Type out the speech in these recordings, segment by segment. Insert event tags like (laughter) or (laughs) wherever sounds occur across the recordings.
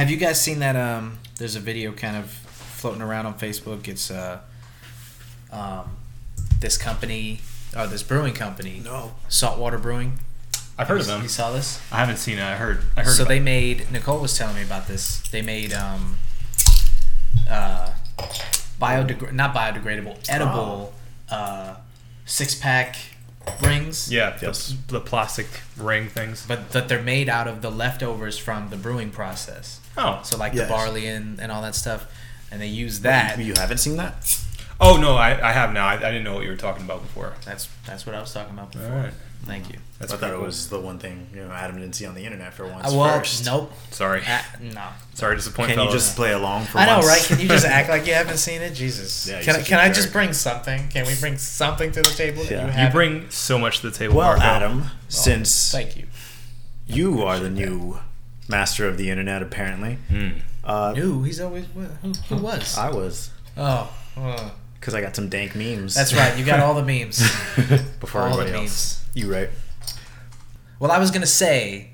Have you guys seen that? Um, there's a video kind of floating around on Facebook. It's uh, um, this company, or this brewing company, No. Saltwater Brewing. I've heard of them. You saw this? I haven't seen it. I heard. I heard. so about they made Nicole was telling me about this. They made um, uh, biodegra- not biodegradable, edible uh, six pack rings. Yeah, Yes. the, the plastic ring things. But that they're made out of the leftovers from the brewing process. Oh, So like Yes. the barley and, and all that stuff, and they use that. You haven't seen that? oh no, I, I have now. I, I didn't know what you were talking about before. That's that's what I was talking about before. All right, Thank you. that's I thought pretty it was the one thing you know Adam didn't see on the internet for once. Uh, well, first. nope. Sorry, Uh, no. sorry to disappoint. Can you just play along for I know, once? right? Can you just act like you (laughs) haven't seen it? Jesus. Yeah, can I, can I jerk. just bring something? Can we bring something to the table Yeah. you You have? You bring so much to the table. Well, Marco. Adam, since Thank you. you are the new master of the internet, apparently, Hmm. uh, Who? He's always who, who was? I was oh, uh, because I got some dank memes. that's right. You got all the (laughs) memes. before all the everybody else. memes. You right? Well, I was gonna say,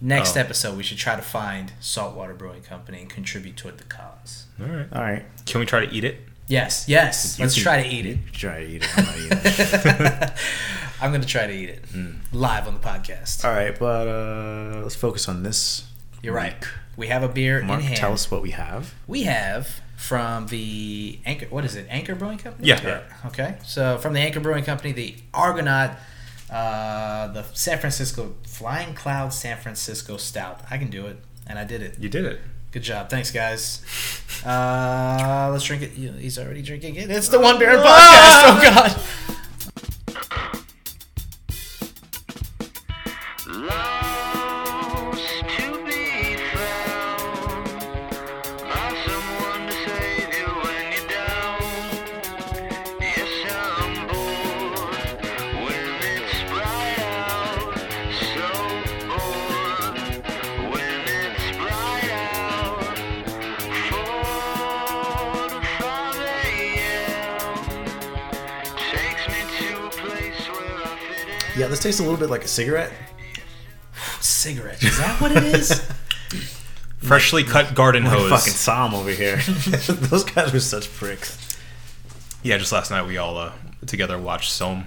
next Oh. episode we should try to find Saltwater Brewing Company and contribute toward the cause. All right. All right. Can we try to eat it? Yes, yes. You Let's can- try to eat it. (laughs) Try to eat it. I'm not eating it. (laughs) I'm gonna try to eat it Mm. live on the podcast. All right, but uh, let's focus on this. You're right. We have a beer Mark, in hand. tell us what we have. We have from the Anchor. What is it? Anchor Brewing Company. Yeah. Yeah. Okay. So from the Anchor Brewing Company, the Argonaut, uh, the San Francisco Flying Cloud San Francisco Stout. I can do it, and I did it. You did it. Good job. Thanks, guys. Uh, let's drink it. He's already drinking it. It's the One Baron podcast. Oh God. Little bit like a cigarette. Cigarette. Is that what it is? (laughs) Freshly cut garden Like hose. fucking Sam over here. (laughs) (laughs) Those guys were such pricks. Yeah, just last night we all uh, together watched Somm.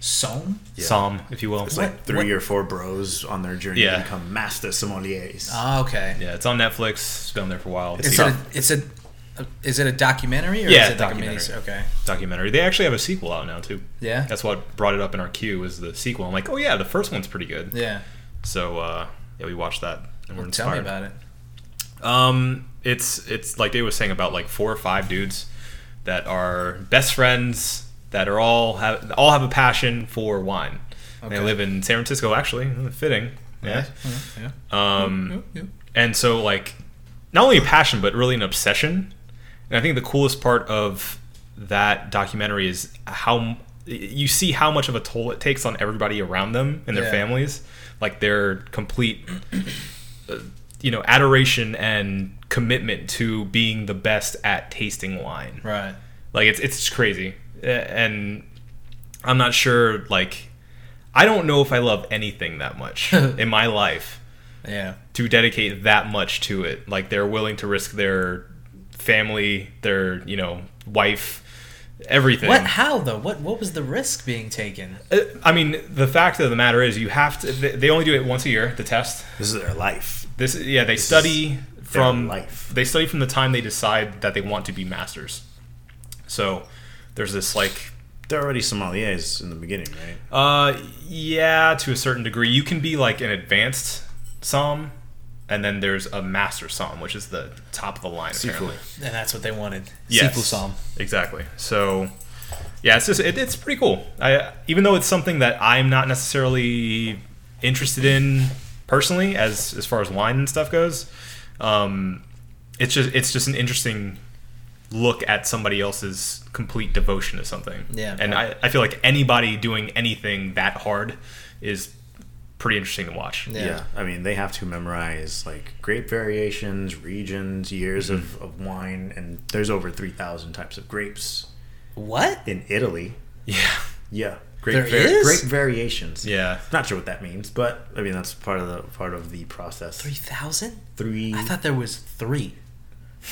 Somm. Psalm, if you will. It's like What- three what- or four bros on their journey Yeah. to become master sommeliers. Oh, okay. yeah, it's on Netflix. It's been there for a while. It's Is a it's a, a- is it a documentary or Yeah, is it like a documentary. mini? Okay. documentary. They actually have a sequel out now too. Yeah. That's what brought it up in our queue was the sequel. I'm like, oh yeah, the first one's pretty good. Yeah. So uh, yeah, we watched that and we're inspired. tell me about it. Um, it's it's like they was saying about like four or five dudes that are best friends that are all have all have a passion for wine. Okay. They live in San Francisco, actually. Fitting. Yeah. Yeah. Um, Yeah. and so like not only a passion but really an obsession and i think the coolest part of that documentary is how you see how much of a toll it takes on everybody around them and their Yeah. families like their complete uh, you know adoration and commitment to being the best at tasting wine Right. like it's it's crazy and i'm not sure like i don't know if i love anything that much (laughs) in my life Yeah. to dedicate that much to it. Like they're willing to risk their family, their you know wife, everything. What? How though? What? What was the risk being taken? Uh, I mean, the fact of the matter is, you have to. they- They only do it once a year. The test. This is their life. This yeah, they study from life. They study from the time they decide that they want to be masters. So there's this like They're already sommeliers in the beginning, right? Uh, yeah, to a certain degree. You can be like an advanced somm, and then there's a master somm, which is the top of the line. Apparently, And that's what they wanted. yes, Sifu Psalm. exactly. So, yeah, it's just it, it's pretty cool. I even though it's something that I'm not necessarily interested in personally, as as far as wine and stuff goes, um, it's just it's just an interesting look at somebody else's complete devotion to something. Yeah. And I, I feel like anybody doing anything that hard is pretty interesting to watch. Yeah. I mean, they have to memorize like grape variations, regions, years mm-hmm. of, of wine, and there's over 3,000 types of grapes What? in Italy. Yeah. Yeah. Great, There var- is? great variations. Yeah. Not sure what that means, but I mean that's part of the part of the process. Three thousand? Three. I thought there was three.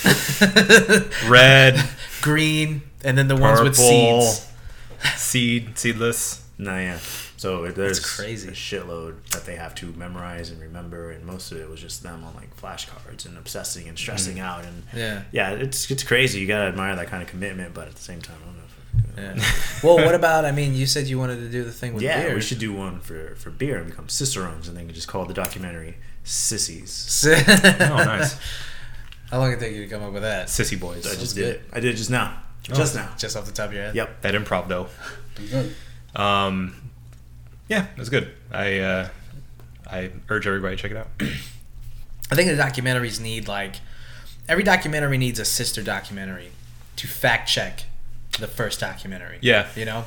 (laughs) Red, Green, and then the ones with seeds. seed, seedless. No, yeah. So there's crazy. a shitload that they have to memorize and remember, and most of it was just them on like flashcards and obsessing and stressing out, and Yeah. yeah, it's it's crazy. You gotta admire that kind of commitment, but at the same time, I don't know. If Yeah. well, what about? I mean, you said you wanted to do the thing with beer. yeah, beer. we should do one for for beer and become cicerones, and then you just call the documentary "Sissies." (laughs) Oh, nice. How long did it take you to come up with that? Sissy boys. I just good. did it. I did it just now. Oh. Just now. Just off the top of your head. Yep. That improv though. Um, yeah, it was good. I uh, I urge everybody to check it out. (clears throat) I think the documentaries need like every documentary needs a sister documentary to fact check the first documentary. Yeah. You know,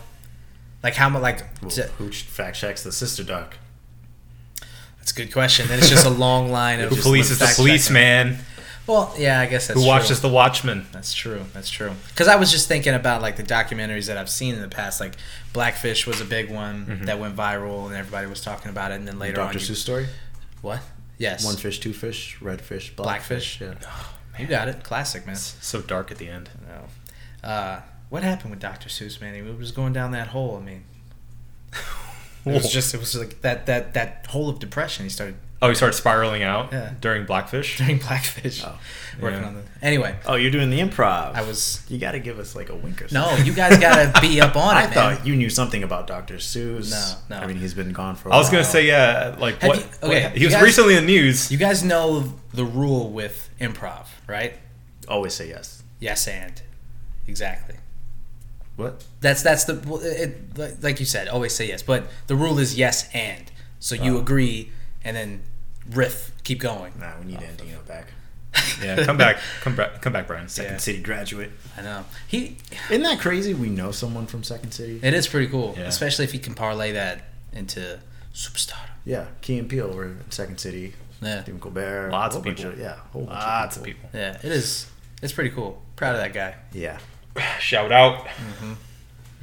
like how much like Well, to- who fact checks the sister doc? that's a good question. Then it's just a (laughs) long line of Who polices the fact police checking. man? Well, yeah, I guess that's Who true. watches the Watchmen? That's true. That's true. Because I was just thinking about like the documentaries that I've seen in the past. Like Blackfish was a big one Mm-hmm. that went viral, and everybody was talking about it. And then later on, Dr. you- Seuss story. what? Yes, One fish, two fish, red fish, black Blackfish? fish. Yeah. You got it. Classic, man. So dark at the end. No. Uh, what happened with Dr. Seuss, man? He was going down that hole. I mean, (laughs) it was just it was like that that that hole of depression. He started Oh, he started spiraling out Yeah. during Blackfish. (laughs) during Blackfish, Oh, working yeah. on the. Anyway, Oh, you're doing the improv. I was. You got to give us like a wink or something. No, you guys gotta be (laughs) up on it, I man. thought you knew something about Dr. Seuss. No, no. I mean, he's been gone for. a I was while. gonna say yeah, like Have what? you- okay, what- he was guys- recently in the news. You guys know the rule with improv, right? Always say yes. Yes, and exactly. What? That's that's the it, like- like you said. Always say yes, but the rule is yes and. So you Oh. agree, and then riff, keep going. Nah, we need Andino back. (laughs) yeah, come back, come back, come back, Brian. Second Yeah. City graduate. I know he. Isn't that crazy? We know someone from Second City. It is pretty cool, Yeah. especially if he can parlay that into superstar. Yeah, Key and Peele were in Second City. Yeah, Stephen Colbert. Lots of whole bunch people. yeah, whole Lots of of people. people. yeah, it is. It's pretty cool. Proud of that guy. Yeah. (sighs) Shout out. Mm-hmm.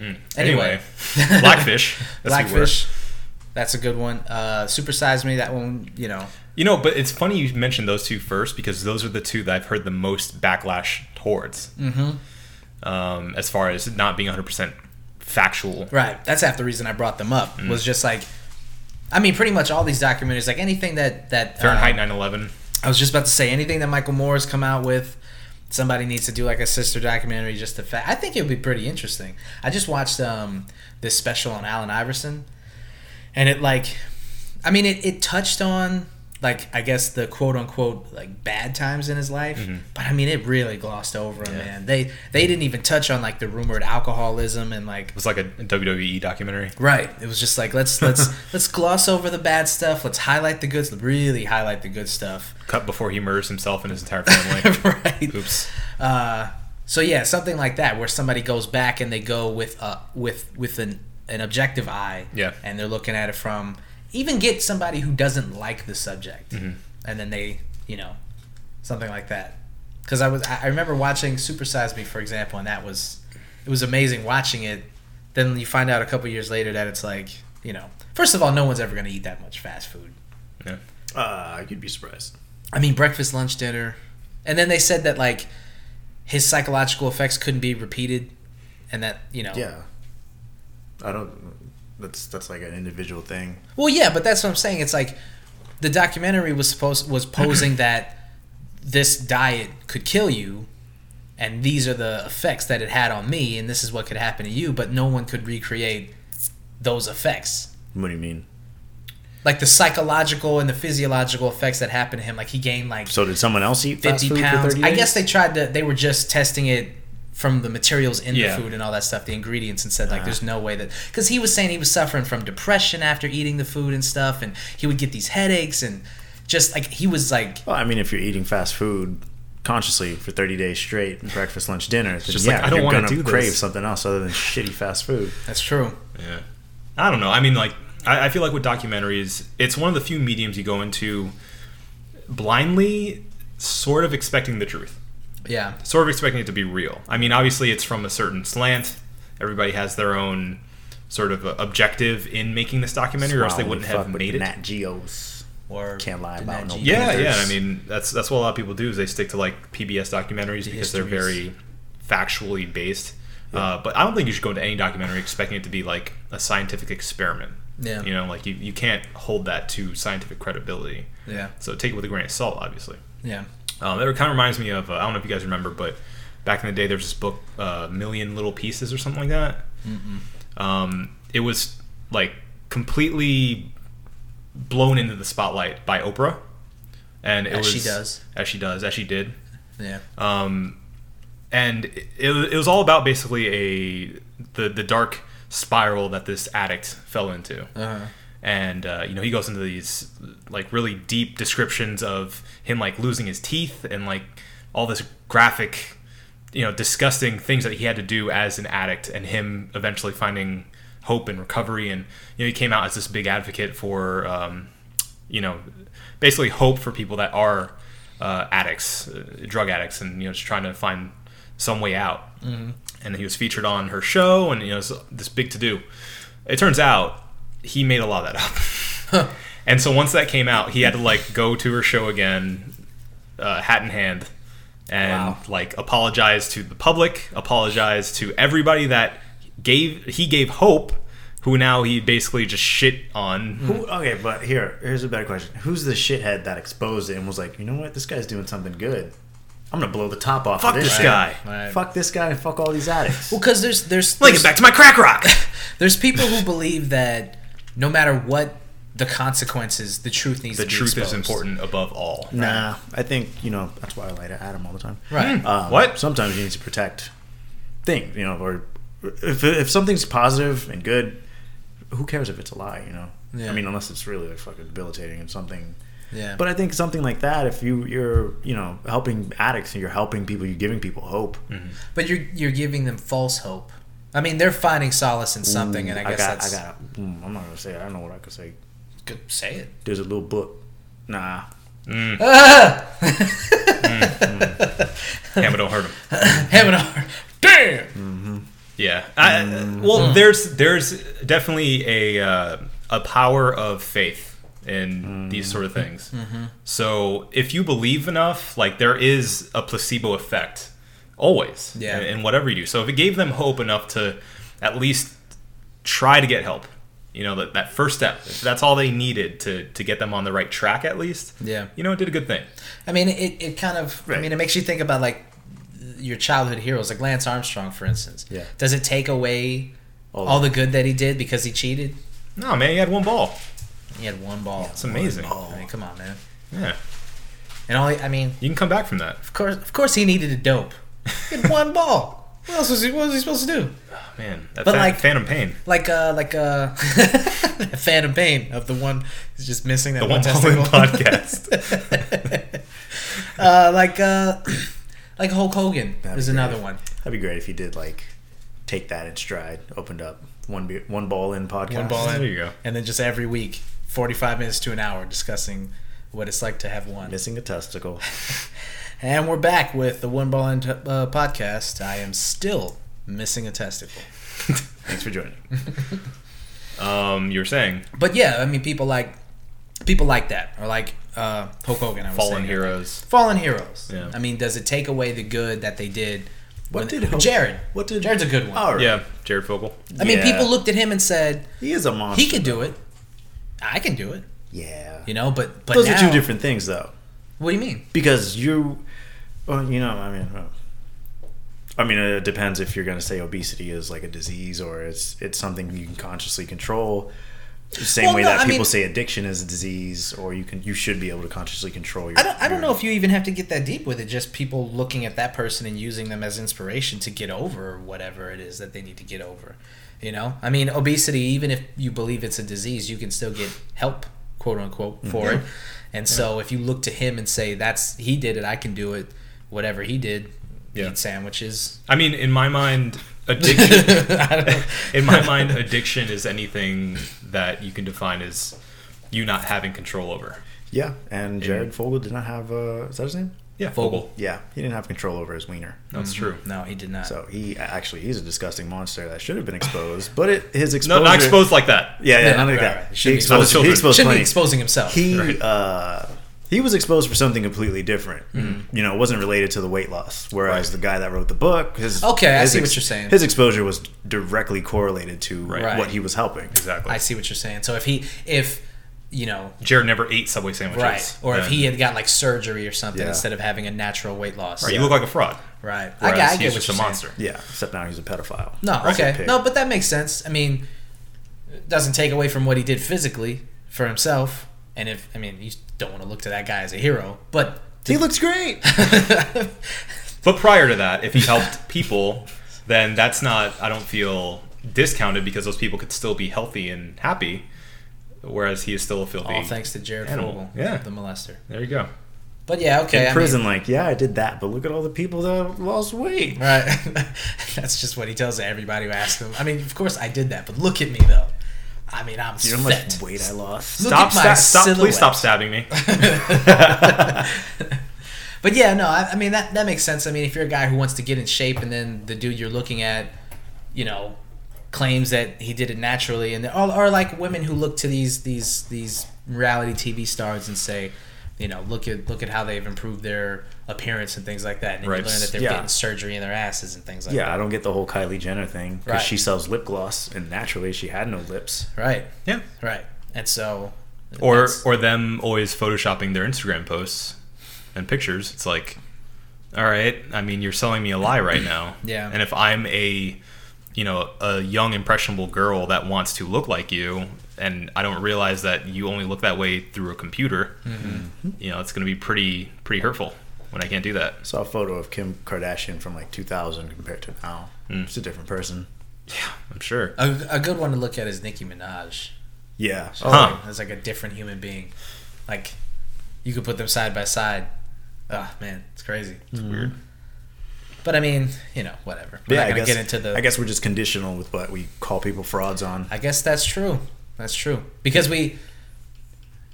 Mm. Anyway, Anyway, Blackfish. (laughs) That's who we were. Blackfish. That's a good one. Uh, Super Size Me. That one, you know. You know, but it's funny you mentioned those two first because those are the two that I've heard the most backlash towards. Mm-hmm. Um, as far as not being 100% factual. Right. That's half the reason I brought them up. Mm. Was just like, I mean, pretty much all these documentaries, like anything that that Fahrenheit uh, 9/11. I was just about to say anything that Michael Moore has come out with. Somebody needs to do like a sister documentary just to fact. I think it would be pretty interesting. I just watched um, this special on Allen Iverson, and it like, I mean, it, it touched on like I guess the quote unquote like bad times in his life, Mhm. but I mean it really glossed over him, Yeah. man. They they didn't even touch on like the rumored alcoholism and like It was like a WWE documentary. Right. It was just like let's let's (laughs) let's gloss over the bad stuff. Let's highlight the good. Really highlight the good stuff. Cut before he murders himself and his entire family. (laughs) right. Oops. Uh, so yeah, something like that where somebody goes back and they go with uh with with an an objective eye. Yeah. And they're looking at it from even get somebody who doesn't like the subject, Mhm. and then they you know something like that. Because I was I I remember watching Super Size Me for example, and that was it was amazing watching it. Then you find out a couple years later that it's like you know first of all no one's ever going to eat that much fast food. Uh, you'd be surprised. I mean, breakfast, lunch, dinner, and then they said that like his psychological effects couldn't be repeated, and that you know. Yeah. I don't. That's that's like an individual thing. Well, yeah, but that's what I'm saying. It's like the documentary was supposed was posing (clears throat) that this diet could kill you, and these are the effects that it had on me, and this is what could happen to you, but no one could recreate those effects. What do you mean? Like the psychological and the physiological effects that happened to him, like he gained like So did someone else eat fast 50 food pounds. I guess they tried to. They were just testing it from the materials in Yeah. the food and all that stuff, the ingredients, and said like, Uh-huh. "There's no way that." Because he was saying he was suffering from depression after eating the food and stuff, and he would get these headaches and just like he was like, Well, I mean, if you're eating fast food consciously for 30 days straight, breakfast, lunch, dinner, then just yeah, like, I don't you're wanna gonna do crave this. something else other than shitty fast food. "That's true." Yeah. I don't know. I mean, like, I, I feel like with documentaries, it's one of the few mediums you go into blindly, sort of expecting the truth, Yeah, sort of expecting it to be real. I mean, obviously, it's from a certain slant. Everybody has their own sort of uh, objective in making this documentary, or else they wouldn't fuck have with made it. Nat Geos. Or Can't lie about Nat no Geo. Yeah, yeah. I mean, that's that's what a lot of people do is they stick to like PBS documentaries because they're very factually based. Uh, but I don't think you should go into any documentary expecting it to be like a scientific experiment. Yeah. You know, like you, you can't hold that to scientific credibility. Yeah. So take it with a grain of salt, obviously. Yeah. Um, it kind of reminds me of uh, I don't know if you guys remember, but back in the day there was this book, uh, Million Little Pieces or something like that. Um, it was like completely blown into the spotlight by Oprah, and it As was she does. as she does, as she did. Yeah. Um, and it, it was all about basically a the the dark spiral that this addict fell into Uh-huh. And uh, you know he goes into these like really deep descriptions of him like losing his teeth and like all this graphic you know disgusting things that he had to do as an addict and him eventually finding hope and recovery. And you know he came out as this big advocate for um, you know basically hope for people that are uh, addicts uh, drug addicts and you know just trying to find some way out. Mm-hmm. and he was featured on her show and you know this big to do it turns out he made a lot of that up (laughs) and so once that came out he had to like go to her show again uh, hat in hand and Wow. like apologize to the public apologize to everybody that gave he gave hope who now he basically just shit on Who, okay, but here, here's a better question. Who's the shithead that exposed it and was like, you know what, this guy's doing something good. I'm gonna blow the top off. fuck of this, this guy Right. Fuck this guy and fuck all these addicts. Well, because there's there's like there's, it back to my crack rock (laughs) there's people who believe that no matter what the consequences, the truth needs the to be protected. The truth is important above all Nah, I think you know that's why I lie to Adam all the time. Right. Um, What? Sometimes you need to protect things, you know, or if if something's positive and good, who cares if it's a lie, you know? Yeah. I mean, unless it's really like fucking debilitating and something. Yeah. But I think something like that, if you you're you know helping addicts and you're helping people, you're giving people hope. But you're you're giving them false hope. I mean, they're finding solace in something, mm, and I guess got, that's I got. Mm, I'm not gonna say. it. I don't know what I could say. good. Say it. There's a little book. Nah. Mm. (laughs) Mm. hammer don't hurt him Have an hour. Damn. Mm-hmm. Yeah. I, uh, mm-hmm. well, there's there's definitely a uh, a power of faith in these sort of mm-hmm. things. So if you believe enough, like there is a placebo effect always Yeah. in, in whatever you do. So if it gave them hope enough to at least try to get help, you know that that first step, if that's all they needed to to get them on the right track at least. Yeah. You know, it did a good thing. I mean, it, it kind of. I mean, it makes you think about like your childhood heroes, like Lance Armstrong, for instance. Yeah. Does it take away All all the good that he did because he cheated? No, man, he had one ball. He had one ball. It's amazing. I mean, come on, man. Yeah, And all I mean, you can come back from that. of course, of course, he needed a dope. He had one ball. What else was he? What was he supposed to do? Oh, man, But, like- Phantom Pain. Like, uh, like, uh, (laughs) Phantom Pain of the one who's just missing that The one One testicle. (laughs) uh, like, uh, (clears throat) like Hulk Hogan That'd is another one. That'd be great if you did like take that in stride. Opened up one be- one ball in podcast. One ball in. There you go. And then just every week, forty-five minutes to an hour, discussing what it's like to have one. Missing a testicle. (laughs) And we're back with the One Ball In uh, podcast. I am still missing a testicle. (laughs) Thanks for joining. Um, you were saying But yeah, I mean, people like people like that, or like uh, Hulk Hogan. I was fallen saying. heroes. Fallen heroes. Yeah. I mean, does it take away the good that they did? What when- did Hulk- Jared? what did- Jared's a good one. All right. Yeah, Jared Fogle. I mean, Yeah. people looked at him and said He is a monster. he could do it. I can do it. Yeah. You know, but but Those now, are two different things, though. What do you mean? Because you, well, you know, I mean, well, I mean, it depends if you're going to say obesity is like a disease or it's it's something you can consciously control. The same Well, way no, that I people mean- say addiction is a disease, or you can you should be able to consciously control your. I don't, I don't your- know if you even have to get that deep with it. Just people looking at that person and using them as inspiration to get over whatever it is that they need to get over. You know, I mean, obesity. Even if you believe it's a disease, you can still get help, quote unquote, for mm-hmm. it. And so, if you look to him and say, "That's he did it, I can do it," whatever he did, Yeah. eat sandwiches. I mean, in my mind, (laughs) addiction. I don't know. in my mind, addiction is anything that you can define as you not having control over. Yeah, and Jared Fogle did not have. Uh, is that his name? Yeah, Vogel. Yeah, he didn't have control over his wiener. That's true. No, he did not. So he actually he's a disgusting monster that should have been exposed, but it his No, exposure. not exposed like that. Yeah, yeah, Yeah, not like right, that. right. He Shouldn't be exposed, exposed. he exposed Shouldn't be exposing himself. He Right. uh, he was exposed for something completely different. Mm-hmm. You know, it wasn't related to the weight loss. Whereas the guy that wrote the book, his Okay, I his see what you're saying. His exposure was directly correlated to Right. what he was helping. Exactly. I see what you're saying. So if he, if you know, Jared never ate Subway sandwiches. right, or if he had got like surgery or something Yeah. instead of having a natural weight loss, Right, you look like a fraud. right. I, Whereas get- I he's get what just you're a saying. monster. Yeah, except now he's a pedophile. No, He's a okay, no, but that makes sense. I mean, it doesn't take away from what he did physically for himself. And if I mean, you don't want to look to that guy as a hero, but he looks great. (laughs) But prior to that, if he helped people, then that's not, I don't feel, discounted because those people could still be healthy and happy, whereas he is still a filthy. all thanks to Jared Animal. Fogle, Yeah. the molester. There you go. But yeah, okay, In I prison, mean, like, yeah, I did that, but look at all the people that lost weight. right? (laughs) That's just what he tells everybody who asks him. I mean, of course I did that, but look at me though. I mean, I'm You know how fit. much weight I lost? Look Stop, at my sta- stop, please stop stabbing me. (laughs) But yeah, no, I, I mean that that makes sense. I mean, if you're a guy who wants to get in shape, and then the dude you're looking at, you know, claims that he did it naturally, and or, or like women who look to these these these reality TV stars and say, you know, look at look at how they've improved their appearance and things like that, and then Right. you learn that they're Yeah. getting surgery in their asses and things like Yeah, that. Yeah, I don't get the whole Kylie Jenner thing because Right. she sells lip gloss, and naturally she had no lips. Right, Yeah. right, and so. Or, that's- or them always photoshopping their Instagram posts and pictures. It's like, all right, I mean, you're selling me a lie right now. (coughs) Yeah. And if I'm a, you know, a young impressionable girl that wants to look like you, and I don't realize that you only look that way through a computer, Mm-hmm. you know, it's going to be pretty pretty hurtful when I can't do that. Saw a photo of Kim Kardashian from like 2000 compared to now. Mm. It's a different person. Yeah, I'm sure. a, a good one to look at is Nicki Minaj. Yeah. Huh. As like a different human being. Like you could put them side by side. Oh man, it's crazy. It's weird. But I mean, you know, whatever. We're yeah, not I gonna guess, get into the I guess we're just conditional with what we call people frauds on. I guess that's true. That's true. Because we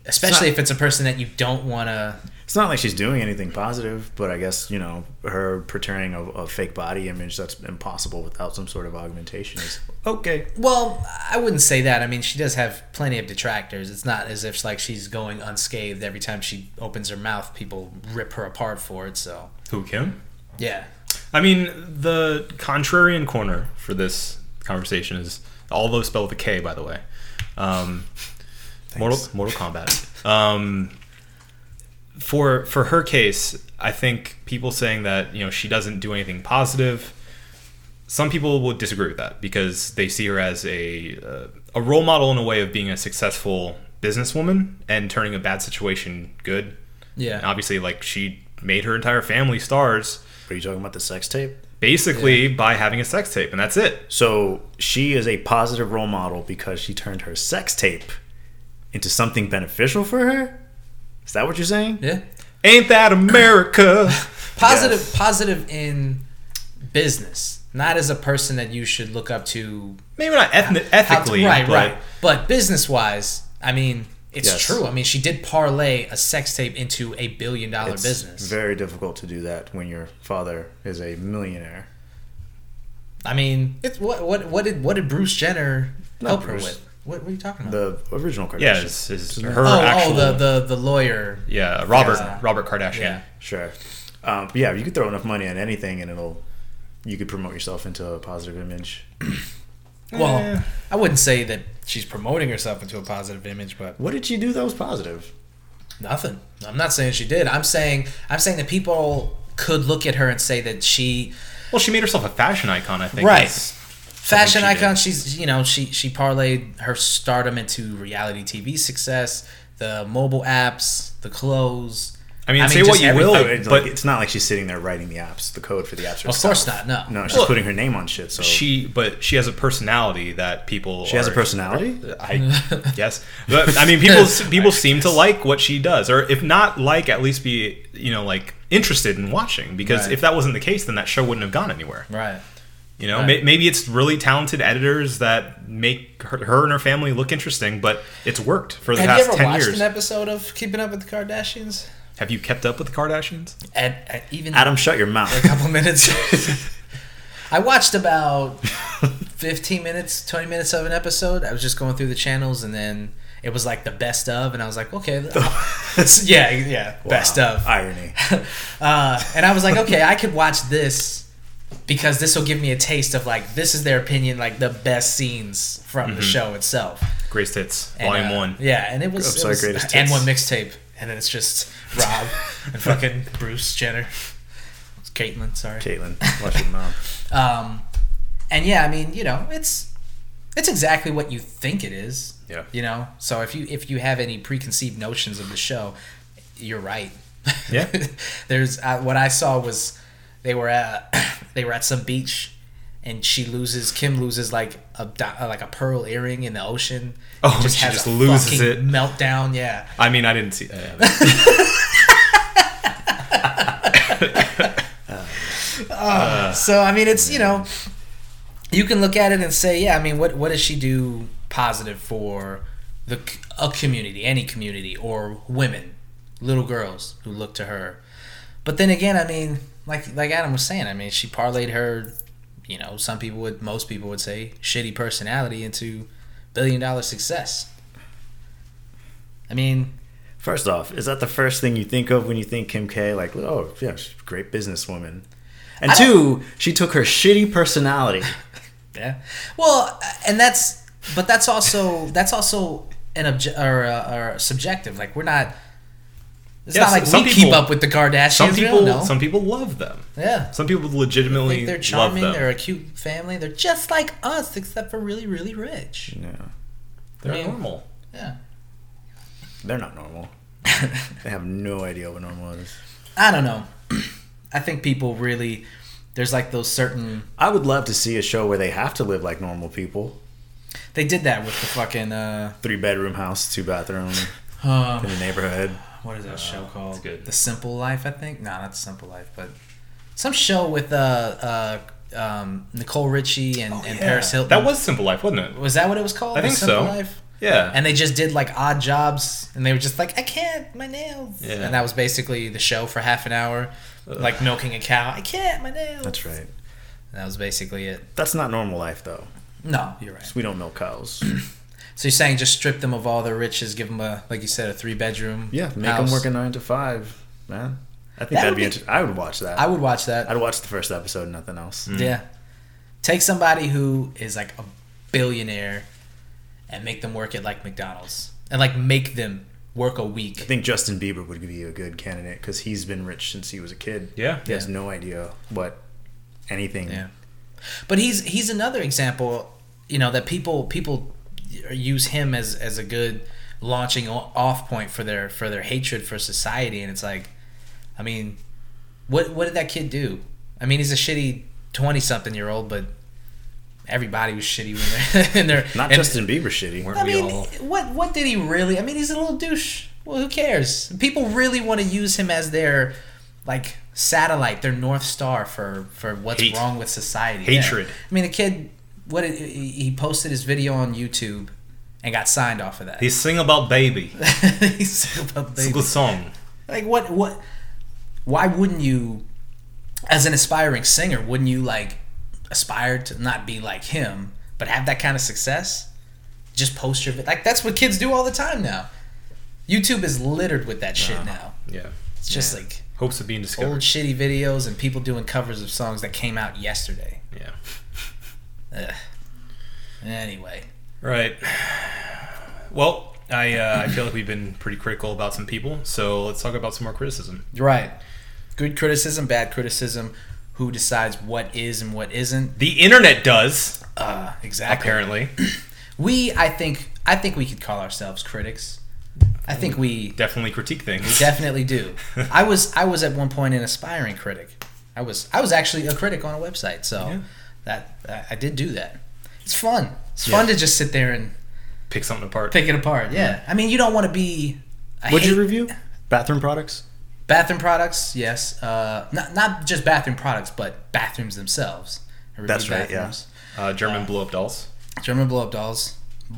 especially not- if it's a person that you don't wanna It's not like she's doing anything positive, but I guess, you know, her portraying a, a fake body image that's impossible without some sort of augmentation is okay. well, I wouldn't say that. I mean, she does have plenty of detractors. It's not as if like she's going unscathed every time she opens her mouth. People rip her apart for it. So Who, Kim? yeah, I mean, the contrarian corner for this conversation is all those spelled with a K, by the way. Um, Mortal Mortal Kombat. Um, for for her case, I think people saying that you know she doesn't do anything positive. Some people would disagree with that because they see her as a uh, a role model in a way of being a successful businesswoman and turning a bad situation good. And yeah. obviously, like she made her entire family stars Are you talking about the sex tape? Basically by having a sex tape, and that's it. So she is a positive role model because she turned her sex tape into something beneficial for her? Is that what you're saying? Yeah. Ain't that America? (laughs) Positive, Yes. positive in business, not as a person that you should look up to. Maybe not ethni- how to- ethically, right, but right. But business wise, I mean, it's Yes. true. I mean, she did parlay a sex tape into a billion dollar It's business. very difficult to do that when your father is a millionaire. I mean, it's what what what did what did Bruce Jenner Not help her with? What, what are you talking about? The original Kardashian. yeah, it's, it's her oh, actual. oh, the, the the lawyer. yeah, Robert Yeah. Robert Kardashian. Yeah. Sure. Um, yeah, you could throw enough money at anything and it'll you could promote yourself into a positive image. Well, Eh. I wouldn't say that she's promoting herself into a positive image, but What did she do that was positive? Nothing. I'm not saying she did. I'm saying I'm saying that people could look at her and say that she Well, she made herself a fashion icon. I think. Right. fashion she icon. did. She's you know she she parlayed her stardom into reality TV success, the mobile apps, the clothes. I mean, I say what you will, but like, it's not like she's sitting there writing the apps, the code for the apps. Of course not. No. No, she's Well- putting her name on shit. So she, but she has a personality that people. She has a personality? (laughs) I (laughs) guess, but I mean, people people seem to like what she does, or if not like, at least be you know like interested in watching. Because Right. if that wasn't the case, then that show wouldn't have gone anywhere. Right. You know, Right. maybe it's really talented editors that make her, her and her family look interesting, but it's worked for the Have you past ever ten watched years. an episode of Keeping Up with the Kardashians? Have you kept up with the Kardashians? And, and even Adam, shut your mouth. (laughs) a couple minutes. I watched about 15 minutes, 20 minutes of an episode. I was just going through the channels and then it was like the best of and I was like, okay. (laughs) yeah, yeah, best of. irony. (laughs) Uh, and I was like, okay, I could watch this because this will give me a taste of like this is their opinion, like the best scenes from the show itself. Greatest Hits, And, Volume uh, One. Yeah, and it was, I'm it sorry, was Greatest and Hits. one mixtape, and then it's just Rob (laughs) and fucking Bruce Jenner, It's Caitlyn. Sorry. Caitlyn, watch (laughs) your mouth. Um, and yeah, I mean, you know, it's it's exactly what you think it is. Yeah. You know, so if you if you have any preconceived notions of the show, you're right. Yeah. (laughs) There's uh, what I saw was they were at (coughs) they were at some beach, and she loses Kim loses like a uh, like a pearl earring in the ocean. Oh, and she just a loses it. Meltdown. Yeah. I mean, I didn't see that. (laughs) So I mean, it's you know, you can look at it and say, yeah, I mean, what what does she do positive for the a community, any community, or women, little girls who look to her? But then again, I mean, like like Adam was saying, I mean, she parlayed her, you know, some people would, most people would say, shitty personality into billion dollar success. I mean, First off, is that the first thing you think of when you think Kim K? Like, oh yeah, she's a great businesswoman. And I two, she took her shitty personality. (laughs) Yeah. Well, and that's but that's also that's also an obje- or, uh, or subjective. Like we're not. It's Yeah, not like some we people- keep up with the Kardashians. Some we people, don't know. some people love them. yeah. Some people I legitimately think they're love charming. them. They're a cute family. They're just like us, except for really, really rich. Yeah, They're I mean- normal. Yeah. they're not normal. (laughs) they have no idea what normal is. I don't know. (clears throat) I think people really. There's like those certain. I would love to see a show where they have to live like normal people. They did that with the fucking. uh Three bedroom house, two bathroom (laughs) um, in the neighborhood. What is that show called? it's good. The Simple Life, I think. No, not The Simple Life, but some show with uh, uh, um, Nicole Richie and, and Oh, Yeah. Paris Hilton. That was Simple Life, wasn't it? was that what it was called? I The think Simple so. Life? Yeah. And they just did like odd jobs, and they were just like, I can't, my nails. Yeah. And that was basically the show for half an hour, like milking a cow. I can't, my nails. That's right. That was basically it. That's not normal life though. No, you're right. We don't milk cows. (clears throat) So you're saying just strip them of all their riches, give them a, like you said, a three bedroom. Yeah, make house. them work a nine to five, man. I think That that'd be. be- Inter- I would watch that. I would watch that. I'd watch the first episode, nothing else. Mm. Yeah. Take somebody who is like a billionaire and make them work at like McDonald's and like make them work a week. I think Justin Bieber would be a good candidate because he's been rich since he was a kid. Yeah. He has no idea what anything. Yeah. But he's he's another example, you know, that people people use him as as a good launching off point for their for their hatred for society and it's like I mean, what what did that kid do? I mean, he's a shitty 20 something year old, but everybody was shitty when they're (laughs) in their Not and- Justin Bieber shitty. Weren't I we mean, all? what what did he really? I mean, he's a little douche. Well, who cares? People really want to use him as their like satellite, their north star for for what's Hate. wrong with society. Hatred. Yeah. I mean, the kid, what he he posted his video on YouTube and got signed off of that. He sing about baby. (laughs) He's so about It's a baby. good song. Like what what? Why wouldn't you, as an aspiring singer, wouldn't you like aspire to not be like him, but have that kind of success? Just post your like that's what kids do all the time now. YouTube is littered with that shit uh-huh. now. Yeah. It's just like Hopes of being discovered. old shitty videos and people doing covers of songs that came out yesterday. Yeah. Ugh. Anyway, Right. Well, I uh, I feel like we've been pretty critical about some people, so let's talk about some more criticism. right. Good criticism, bad criticism. Who decides what is and what isn't? The internet does Uh, exactly. apparently. (clears throat) We, I think, I think we could call ourselves critics. I think we Definitely critique things. We definitely do. (laughs) I was, I was at one point an aspiring critic. I was, I was actually a critic on a website. So Yeah. That I- did do that. It's fun. It's fun to just sit there and Pick something apart. pick it apart. Yeah. I mean, you don't want to be. I What'd you review? Bathroom products. Bathroom products, yes. Uh, not not just bathroom products, but bathrooms themselves. That's right, yeah. Uh, German blow up dolls. German blow up dolls,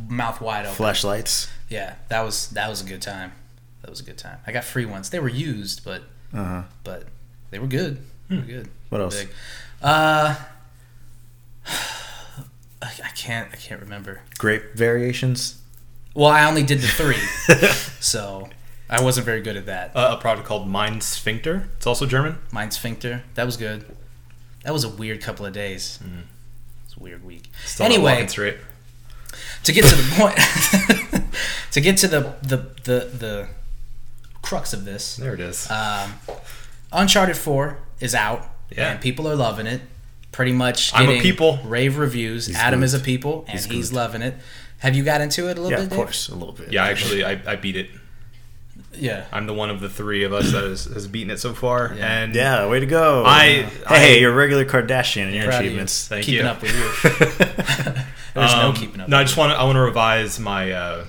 mouth wide open. Flashlights. Yeah, that was that was a good time. That was a good time. I got free ones. They were used, but Uh huh. but they were good. They were good. What else? Big. Uh, I I can't. I can't remember. Grape variations. Well, I only did the three, (laughs) so I wasn't very good at that. Uh, a product called Mind Sphincter. It's also German. Mind sphincter. That was good. That was a weird couple of days. Mm. It's a weird week. Still anyway, straight. to get to the point, (laughs) to get to the the the the crux of this, There it is. um, Uncharted Four is out, Yeah. and people are loving it. Pretty much, I'm a people. Rave reviews. He's Adam good. is a people, and He's he's, loving it. Have you got into it a little Yeah, bit? of Dave? course, a little bit. yeah, actually, I, I beat it. Yeah. I'm the one of the three of us that has, has beaten it so far. Yeah. And Yeah, way to go. I- hey, I- hey, you're a regular Kardashian in your achievements. of you. achievements. Thank keeping you. up with you. (laughs) (laughs) There's no Um, keeping up. No, I just want to. I want to revise my uh,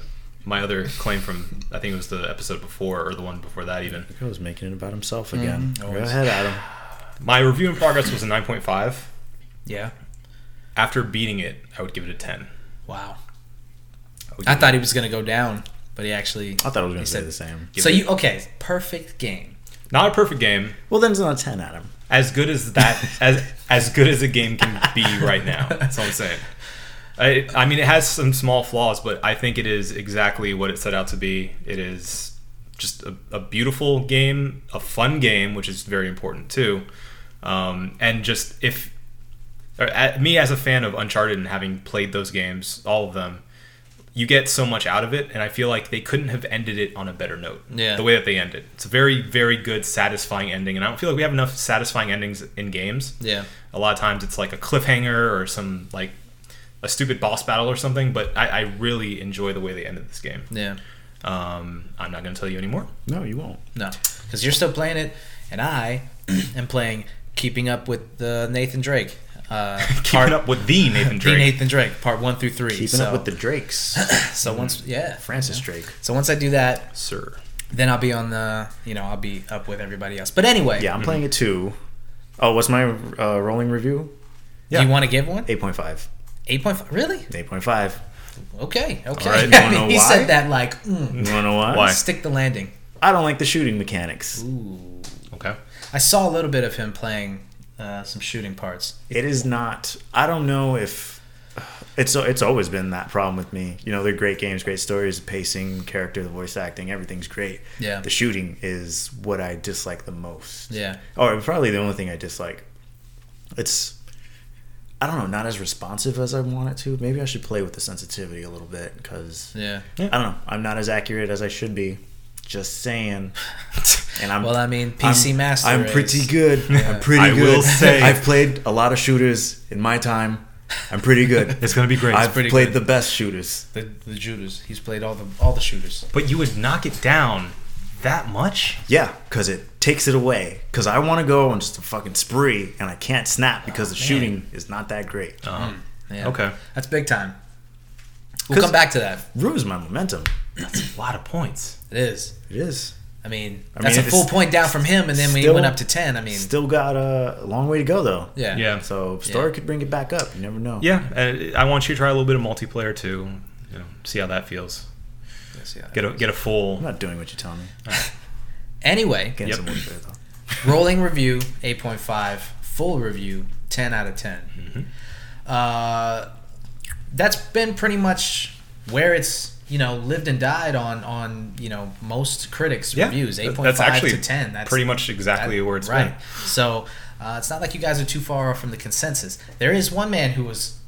my other claim from I think it was the episode before or the one before that even. He was making it about himself again. Mhm, Go ahead, Adam. My review in progress was a 9.5. you. Yeah. After beating it, I would give it a 10. Wow. would I thought he was gonna go down, but he actually. I thought I was going to say the same. Give So you okay? Perfect game. not a perfect game, Well, then it's not a 10, Adam. as good as that (laughs) as as good as a game can be right now. That's all I'm saying. I, I mean, it has some small flaws, but I think it is exactly what it set out to be. It is just a, a beautiful game, a fun game, which is very important too. Um, and just if or, at, me as a fan of Uncharted and having played those games, all of them, you get so much out of it, and I feel like they couldn't have ended it on a better note. Yeah. The way that they ended, it's a very, very good, satisfying ending, and I don't feel like we have enough satisfying endings in games. Yeah. A lot of times, it's like a cliffhanger or some like a stupid boss battle or something. But I, I really enjoy the way they ended this game. Yeah. Um, I'm not going to tell you anymore. No, you won't. No, because you're still playing it, and I (clears throat) am playing Keeping Up with uh, Nathan Drake. Uh, (laughs) Keeping up with the (laughs) Nathan the Drake. Nathan Drake, part one through three. Keeping so, up with the Drakes. (clears throat) So once, yeah, Francis yeah. Drake. So once I do that, Sir. then I'll be on the, you know, I'll be up with everybody else. But anyway, Yeah, I'm playing it too. Oh, what's my uh, rolling review? do you want to give one? 8.5. Eight point five. Really? 8.5. Okay. Okay. All right, (laughs) you wanna know he why? said that like, mm, You want to know why? Why? stick the landing. I don't like the shooting mechanics. Ooh. Okay. I saw a little bit of him playing uh, some shooting parts. It is not. I don't know if it's it's always been that problem with me. You know, they're great games, great stories, pacing, character, the voice acting, everything's great. Yeah. The shooting is what I dislike the most. Yeah. Or probably the only thing I dislike. It's I don't know, not as responsive as I want it to. Maybe I should play with the sensitivity a little bit because Yeah. I don't know. I'm not as accurate as I should be. Just saying. (laughs) And I'm Well, I mean, PC I'm, Master. I'm is- pretty good. I'm (laughs) pretty I good. will say- I've played a lot of shooters in my time. I'm pretty good. (laughs) It's going to be great. I've pretty played good. the best shooters. The the shooters. He's played all the all the shooters. but you would knock it down that much? Yeah, because it takes it away. Because I want to go on just a fucking spree, and I can't snap because the man. shooting is not that great. Uh-huh. Yeah. Okay. That's big time. We'll come back to that. Ruins my momentum. That's a lot of points. It is. It is. I mean, I that's mean, a full point down from him, and then when he went up to ten, I mean, Still got a long way to go, though. yeah, Yeah. So story Yeah. could bring it back up. You never know. Yeah, and I want you to try a little bit of multiplayer too. You know, see how that feels. Let's see how that Get a get a I'm full. not doing what you tell me. (laughs) Anyway, Getting Yep. some multiplayer, though. (laughs) rolling review eight point five, full review ten out of 10 Mm-hmm. Uh, that's been pretty much where it's you know lived and died on on you know most critics Yeah, reviews eight point that's actually to ten. That's pretty much exactly where it's right. been. So uh, it's not like you guys are too far off from the consensus. There is one man who was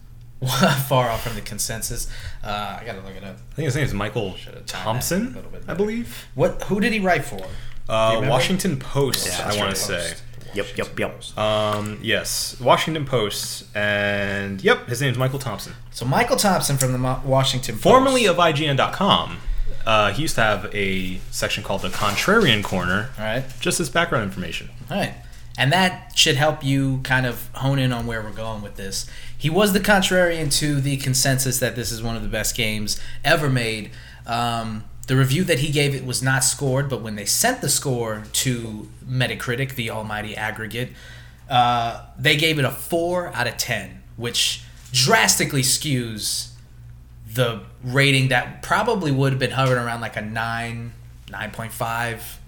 (laughs) far off from the consensus. Uh, I gotta look it up. I think his name is Michael Should've timed that a Thomsen, I believe. What? Who did he write for? Uh. Washington Post, Yeah, I want to say. Yep, yep, yep. Um, yes, Washington Post, and yep, his name's Michael Thomsen, So Michael Thomsen from the Mo- Washington Post. formerly of IGN.com. Uh, he used to have a section called the Contrarian Corner, All right. just as background information. All right. And that should help you kind of hone in on where we're going with this. He was the contrarian to the consensus that this is one of the best games ever made. Um, the review that he gave it was not scored, but when they sent the score to Metacritic, the almighty aggregate, uh, they gave it a 4 out of 10, which drastically skews the rating that probably would have been hovering around like a 9 nine point five.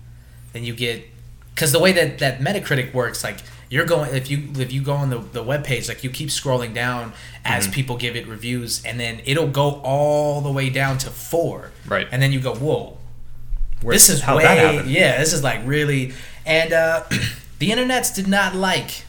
Then you get because the way that that Metacritic works, like you're going if you if you go on the the web page, like you keep scrolling down as Mm-hmm. people give it reviews, and then it'll go all the way down to four. Right. And then you go, whoa, Where- this is how'd way that happen? yeah, this is like really and uh (clears throat) the internets did not like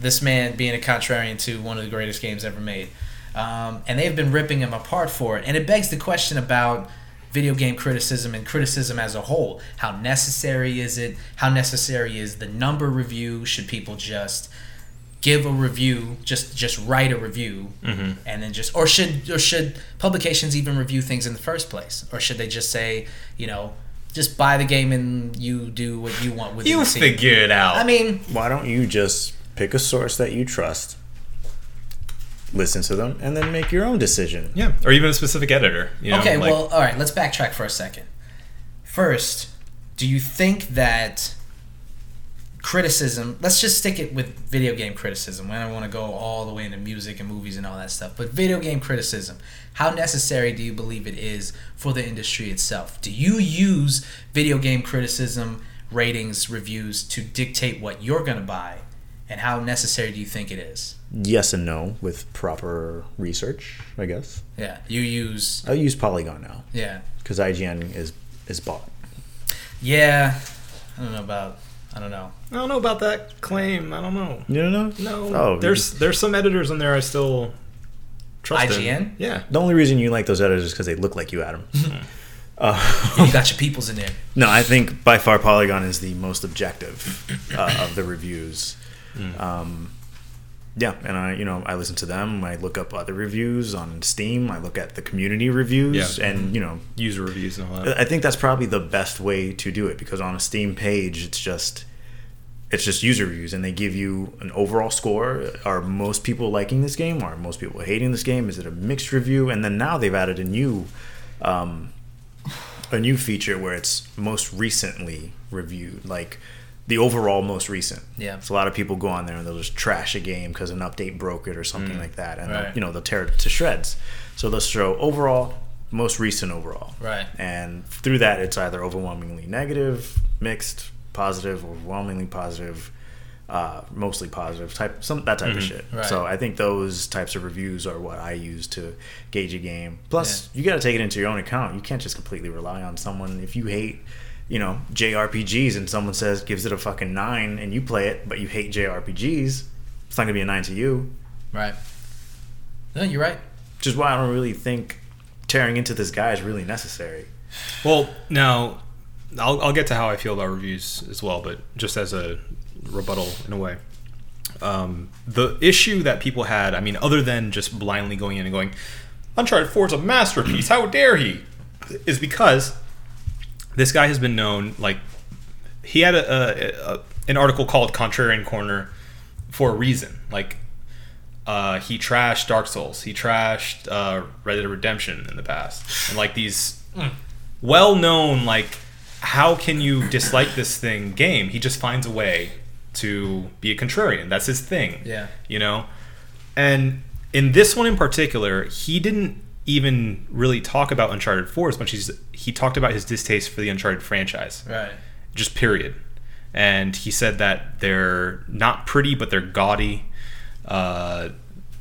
this man being a contrarian to one of the greatest games ever made. Um, and they've been ripping him apart for it. And it begs the question about video game criticism and criticism as a whole. How necessary is it? How necessary is the number review? Should people just give a review, just just write a review, Mm-hmm. and then just or should or should publications even review things in the first place, or should they just say, you know, just buy the game and you do what you want with it? You figure it out. I mean, Why don't you just pick a source that you trust, listen to them, and then make your own decision? yeah, or even a specific editor. You know, okay, like- well, all right, let's backtrack for a second. First, do you think that criticism, let's just stick it with video game criticism. I don't want to go all the way into music and movies and all that stuff, but video game criticism, how necessary do you believe it is for the industry itself? Do you use video game criticism, ratings, reviews to dictate what you're going to buy? And how necessary do you think it is? Yes and no with proper research, I guess. Yeah, you use, I use Polygon now yeah. because IGN is is bought. Yeah, I don't know about, I don't know. I don't know about that claim. I don't know. You don't know? No, Oh, there's there's some editors in there I still trust. in. IGN? Yeah. The only reason you like those editors is because they look like you, Adam. uh, (laughs) You got your peoples in there. no, I think by far Polygon is the most objective uh, of the reviews. Um, yeah, and I, you know, I listen to them. I look up other reviews on Steam. I look at the community reviews, Yeah. and you know, User reviews and all that. I think that's probably the best way to do it because on a Steam page, it's just it's just user reviews, and they give you an overall score. Are most people liking this game? Are most people hating this game? Is it a mixed review? And then now they've added a new um, a new feature where it's most recently reviewed, like the overall most recent. Yeah. So a lot of people go on there and they'll just trash a game because an update broke it or something like that, and Right. you know they'll tear it to shreds. So they'll show overall, most recent overall. Right. And through that, it's either overwhelmingly negative, mixed, positive, overwhelmingly positive, uh, mostly positive type, some that type of shit. Right. So I think those types of reviews are what I use to gauge a game. Plus, you got to take it into your own account. You can't just completely rely on someone. If you hate, you know, JRPGs, and someone says gives it a fucking nine, and you play it, but you hate JRPGs, it's not gonna be a nine to you. Right. No, you're right. Which is why I don't really think tearing into this guy is really necessary. Well, now I'll, I'll get to how I feel about reviews as well, but just as a rebuttal in a way. Um, the issue that people had, I mean, other than just blindly going in and going, Uncharted 4 is a masterpiece, how dare he? Is because this guy has been known, like, he had a, a, a an article called Contrarian Corner for a reason. Like, uh, he trashed Dark Souls, he trashed uh, Red Dead Redemption in the past, and like these well known like how can you dislike this thing game? He just finds a way to be a contrarian. That's his thing. Yeah. you know? And in this one in particular he didn't even really talk about uncharted 4 as much as he talked about his distaste for the uncharted franchise Right. just period. And he said that they're not pretty, but they're gaudy. Uh,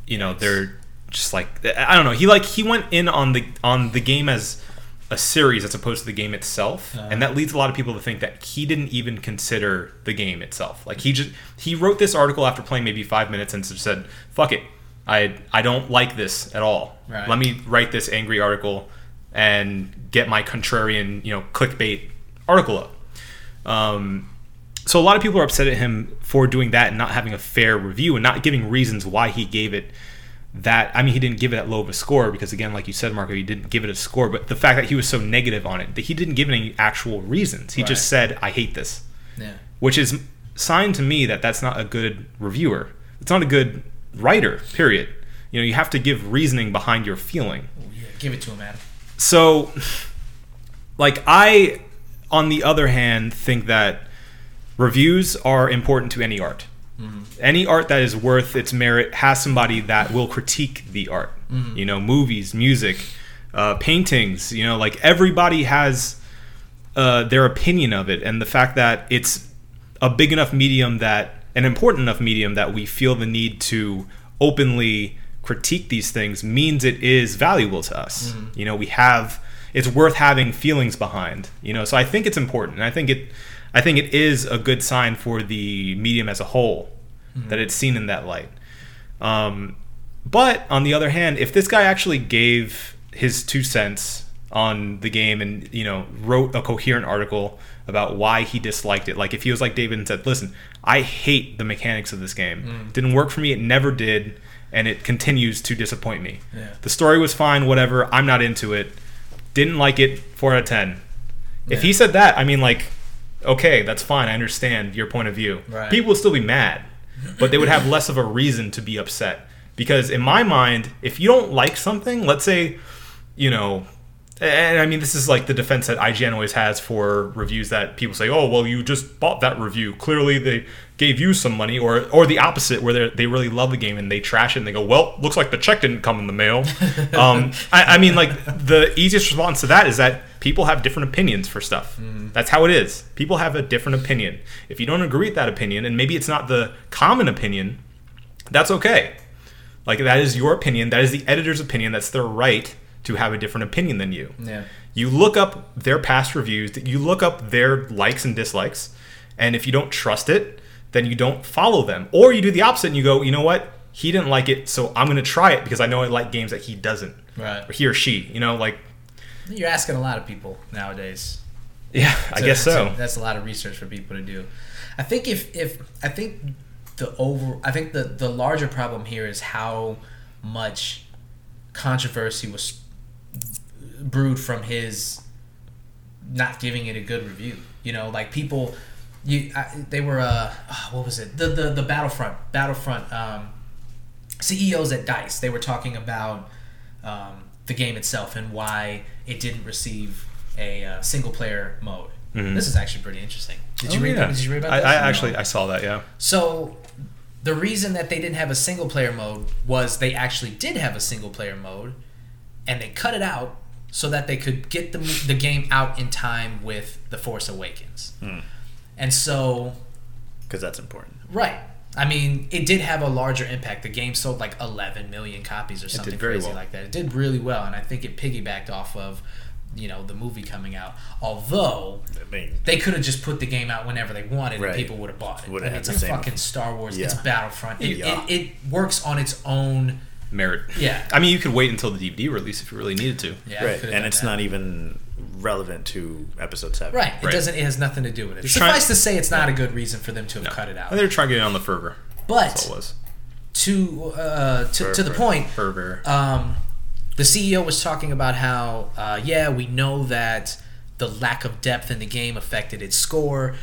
you know, they're just like I don't know. He like he went in on the on the game as a series as opposed to the game itself, and that leads a lot of people to think that he didn't even consider the game itself. Like he just he wrote this article after playing maybe five minutes and just said, "Fuck it, I I don't like this at all. Right. Let me write this angry article and get my contrarian, you know, clickbait article up." Um, so a lot of people are upset at him for doing that and not having a fair review and not giving reasons why he gave it that. I mean, he didn't give it that low of a score because, again, like you said, Marco, he didn't give it a score. But the fact that he was so negative on it, that he didn't give any actual reasons. He just said, "I hate this," Yeah. which is sign to me that that's not a good reviewer. It's not a good writer. Period. You know, you have to give reasoning behind your feeling. Yeah, give it to him, man. So, like, I, on the other hand, think that reviews are important to any art. Any art that is worth its merit has somebody that will critique the art. You know, movies, music, uh, paintings. You know, like everybody has uh, their opinion of it and the fact that it's a big enough medium that an important enough medium that we feel the need to openly critique these things means it is valuable to us. You know, we have it's worth having feelings behind. You know, so I think it's important. And I think it I think it is a good sign for the medium as a whole that it's seen in that light. Um, but on the other hand, if this guy actually gave his two cents on the game and you know wrote a coherent article about why he disliked it, like if he was like David and said, "Listen, I hate the mechanics of this game. It didn't work for me. It never did, and it continues to disappoint me. Yeah. The story was fine, whatever. I'm not into it. Didn't like it. Four out of ten. If he said that, I mean, like, okay, that's fine. I understand your point of view. Right. People would still be mad, but they would have (laughs) less of a reason to be upset. Because in my mind, if you don't like something, let's say, you know, and I mean, this is like the defense that IGN always has for reviews that people say, "Oh, well, you just bought that review. Clearly, they gave you some money," or or the opposite, where they they really love the game and they trash it and they go, "Well, looks like the check didn't come in the mail." (laughs) um, I, I mean, like the easiest response to that is that people have different opinions for stuff. That's how it is. People have a different opinion. If you don't agree with that opinion, and maybe it's not the common opinion, that's okay. Like that is your opinion. That is the editor's opinion. That's their right to have a different opinion than you. Yeah. You look up their past reviews. You look up their likes and dislikes, and if you don't trust it, then you don't follow them. Or you do the opposite and you go, you know what? He didn't like it, so I'm going to try it because I know I like games that he doesn't, Right. or he or she. You know, like You're asking a lot of people nowadays. yeah, I guess so. to- that's a lot of research for people to do. I think if if I think the over I think the the larger problem here is how much controversy was brewed from his not giving it a good review. You know, like people you I, they were uh oh, what was it? The the the Battlefront Battlefront um CEOs at Dice, they were talking about um, the game itself and why it didn't receive a uh, single player mode. This is actually pretty interesting. Did you Oh, read? yeah. Did you read about I, this? I actually I saw that. Yeah. So the reason that they didn't have a single player mode was they actually did have a single player mode, and they cut it out so that they could get the the game out in time with the Force Awakens. Hmm. And so because that's important. Right. I mean, it did have a larger impact. The game sold like 11 million copies or something crazy well. like that. It did really well, and I think it piggybacked off of, you know, the movie coming out. Although I mean, they could have just put the game out whenever they wanted, Right. and people would have bought it. I mean, it's a fucking Star Wars. It's Battlefront. It, Yeah. it, it works on its own. Merit. Yeah. (laughs) I mean, you could wait until the DVD release if you really needed to. Yeah, right, and it's that. not even relevant to episode seven. Right. It Right. doesn't. It has nothing to do with it. Just Suffice trying- to say, it's not a good reason for them to have cut it out. And they're trying to get on the fervor. That's But all it was. to uh, to, to the point, Fervor. um, the CEO was talking about how, uh, yeah, we know that the lack of depth in the game affected its score.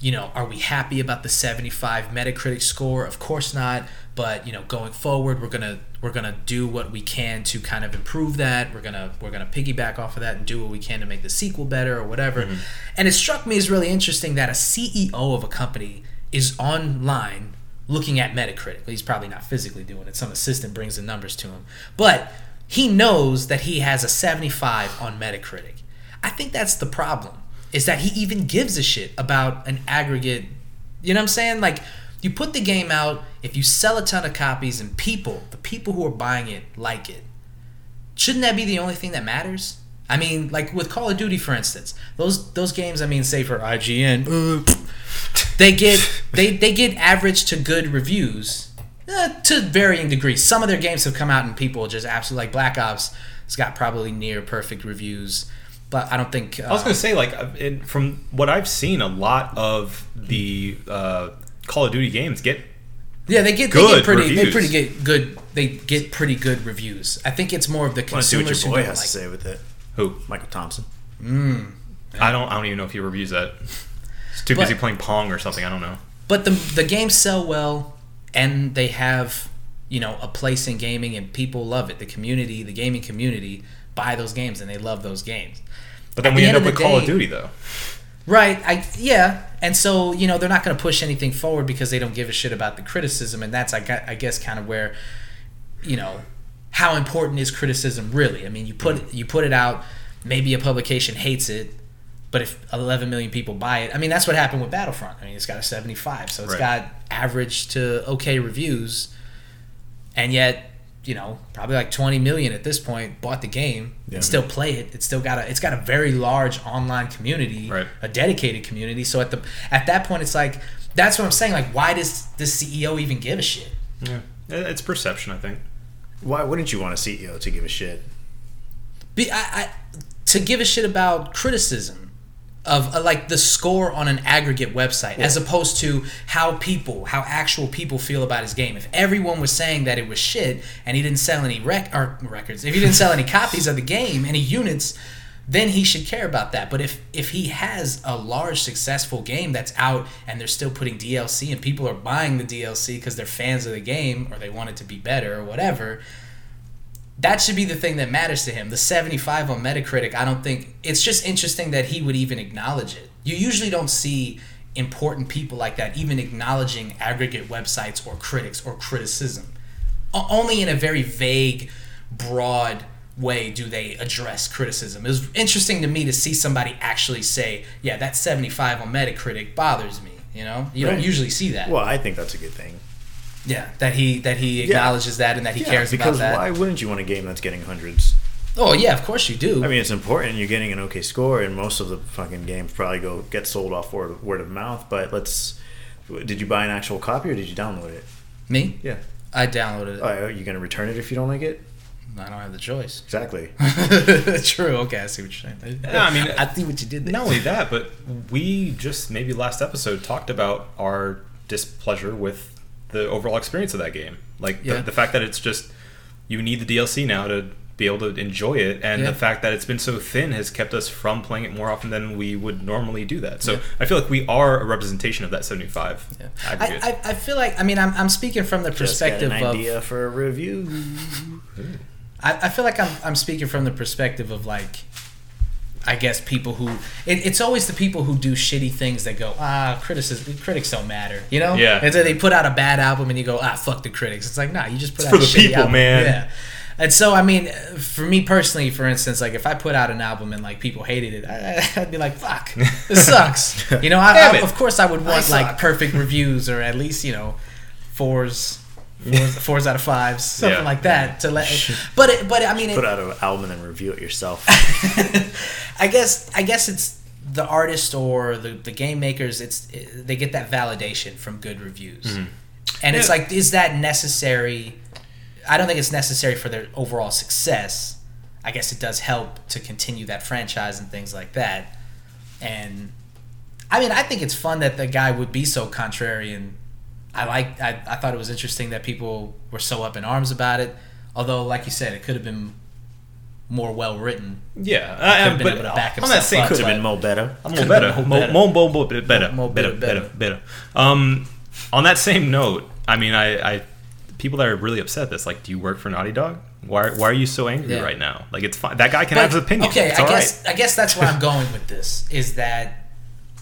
You know, are we happy about the 75 Metacritic score? Of course not. But you know, going forward, we're gonna we're gonna do what we can to kind of improve that. We're gonna we're gonna piggyback off of that and do what we can to make the sequel better or whatever. Mm-hmm. And it struck me as really interesting that a CEO of a company is online looking at Metacritic. He's probably not physically doing it. Some assistant brings the numbers to him. But he knows that he has a 75 on Metacritic. I think that's the problem. Is that he even gives a shit about an aggregate you know what I'm saying? Like you put the game out, if you sell a ton of copies and people, the people who are buying it like it, shouldn't that be the only thing that matters? I mean, like with Call of Duty, for instance, those those games. I mean, say for IGN, they get they they get average to good reviews uh, to varying degrees. Some of their games have come out and people just absolutely like Black Ops. It's got probably near perfect reviews, but I don't think. Uh, I was gonna say, like, uh, in, from what I've seen, a lot of the uh, Call of Duty games get Yeah, they get they Good get pretty they pretty get good they get pretty good reviews. I think it's more of the I see what consumers your who boy don't has like. to say with it. who Michael Thomsen. I don't I don't even know if he reviews that. He's too But- busy playing Pong or something. I don't know. But the the games sell well, and they have you know a place in gaming, and people love it. The community, the gaming community, buy those games, and they love those games. But then At we the end end up with Call of Duty though. Right. I yeah. And so you know they're not going to push anything forward because they don't give a shit about the criticism, and that's I, I guess kind of where you know how important is criticism really? I mean, you put you put it out, maybe a publication hates it, But if 11 million people buy it, I mean, that's what happened with Battlefront. I mean, it's got a 75, so it's Right. got average to okay reviews, and yet, you know, probably like 20 million at this point bought the game Yeah. and still play it. It's still got a, it's got a very large online community, Right. a dedicated community. So at the at that point, it's like that's what I'm saying. Like, why does the CEO even give a shit? Yeah, it's perception, I think. Why wouldn't you want a CEO to give a shit? Be, I, I, to give a shit about criticism of uh, like the score on an aggregate website as opposed to how people how actual people feel about his game. If everyone was saying that it was shit and he didn't sell any rec- or records if he didn't sell any (laughs) copies of the game any units then he should care about that. But if if he has a large successful game that's out and they're still putting DLC and people are buying the DLC because they're fans of the game or they want it to be better or whatever that should be the thing that matters to him. The 75 on Metacritic, I don't think it's just interesting that he would even acknowledge it. You usually don't see important people like that even acknowledging aggregate websites or critics or criticism. O- only in a very vague, broad way do they address criticism. It was interesting to me to see somebody actually say, "Yeah, that 75 on Metacritic bothers me." You know, you don't usually see that. Well, I think that's a good thing. Yeah, that he that he acknowledges that and that he Yeah, cares because about that. why wouldn't you want a game that's getting hundreds? Oh yeah, of course you do. I mean, it's important. You're getting an okay score, and most of the fucking games probably go get sold off word, word of mouth. But let's. Did you buy an actual copy or did you download it? me? Yeah. I downloaded it. Oh, are you gonna return it if you don't like it? I don't have the choice. Exactly. (laughs) True. Okay, I see what you're saying. Yeah, I mean, I see what you did there. Not only that, but we just maybe last episode talked about our displeasure with the overall experience of that game. Like Yeah. the, the fact that it's just you need the DLC now to be able to enjoy it, and Yeah. the fact that it's been so thin has kept us from playing it more often than we would normally do that. So Yeah. I feel like we are a representation of that 75 Yeah. I, I, I feel like I mean I'm, I'm speaking from the Just got perspective an of idea for a review. (laughs) I, I feel like I'm, I'm speaking from the perspective of like I guess people who it, it's always the people who do shitty things that go ah criticism critics don't matter you know Yeah. and so they put out a bad album and you go ah fuck the critics it's like nah you just put It's out for a the shitty people, album. man. yeah and so I mean for me personally for instance like if I put out an album and like people hated it I, (laughs) I'd be like fuck (laughs) this sucks you know I, I- of course I would want suck. like perfect reviews or at least you know fours fours, fours out of fives something Yeah. like that to let (laughs) but it, but I mean it, Put out an album and review it yourself. (laughs) I guess I guess it's the artist or the, the game makers. It's they get that validation from good reviews, mm-hmm. and it's like, is that necessary? I don't think it's necessary for their overall success. I guess it does help to continue that franchise and things like that. And I mean, I think it's fun that the guy would be so contrarian. I like. I, I thought it was interesting that people were so up in arms about it. Although, like you said, it could have been more well written. yeah, could've uh, been but able to back on that himself same. Could have been mo better. I'm Could've more better. been Mo, better. mo, mo, mo, better, better, Mo- mo- better, better, better, better. Um, on that same note, I mean, I, I, people that are really upset at this, like, do you work for Naughty Dog? Why, why are you so angry Yeah. right now? Like, it's fine. That guy can But- have his opinion. Okay, it's I all guess right. I guess that's where I'm (laughs) going with this is that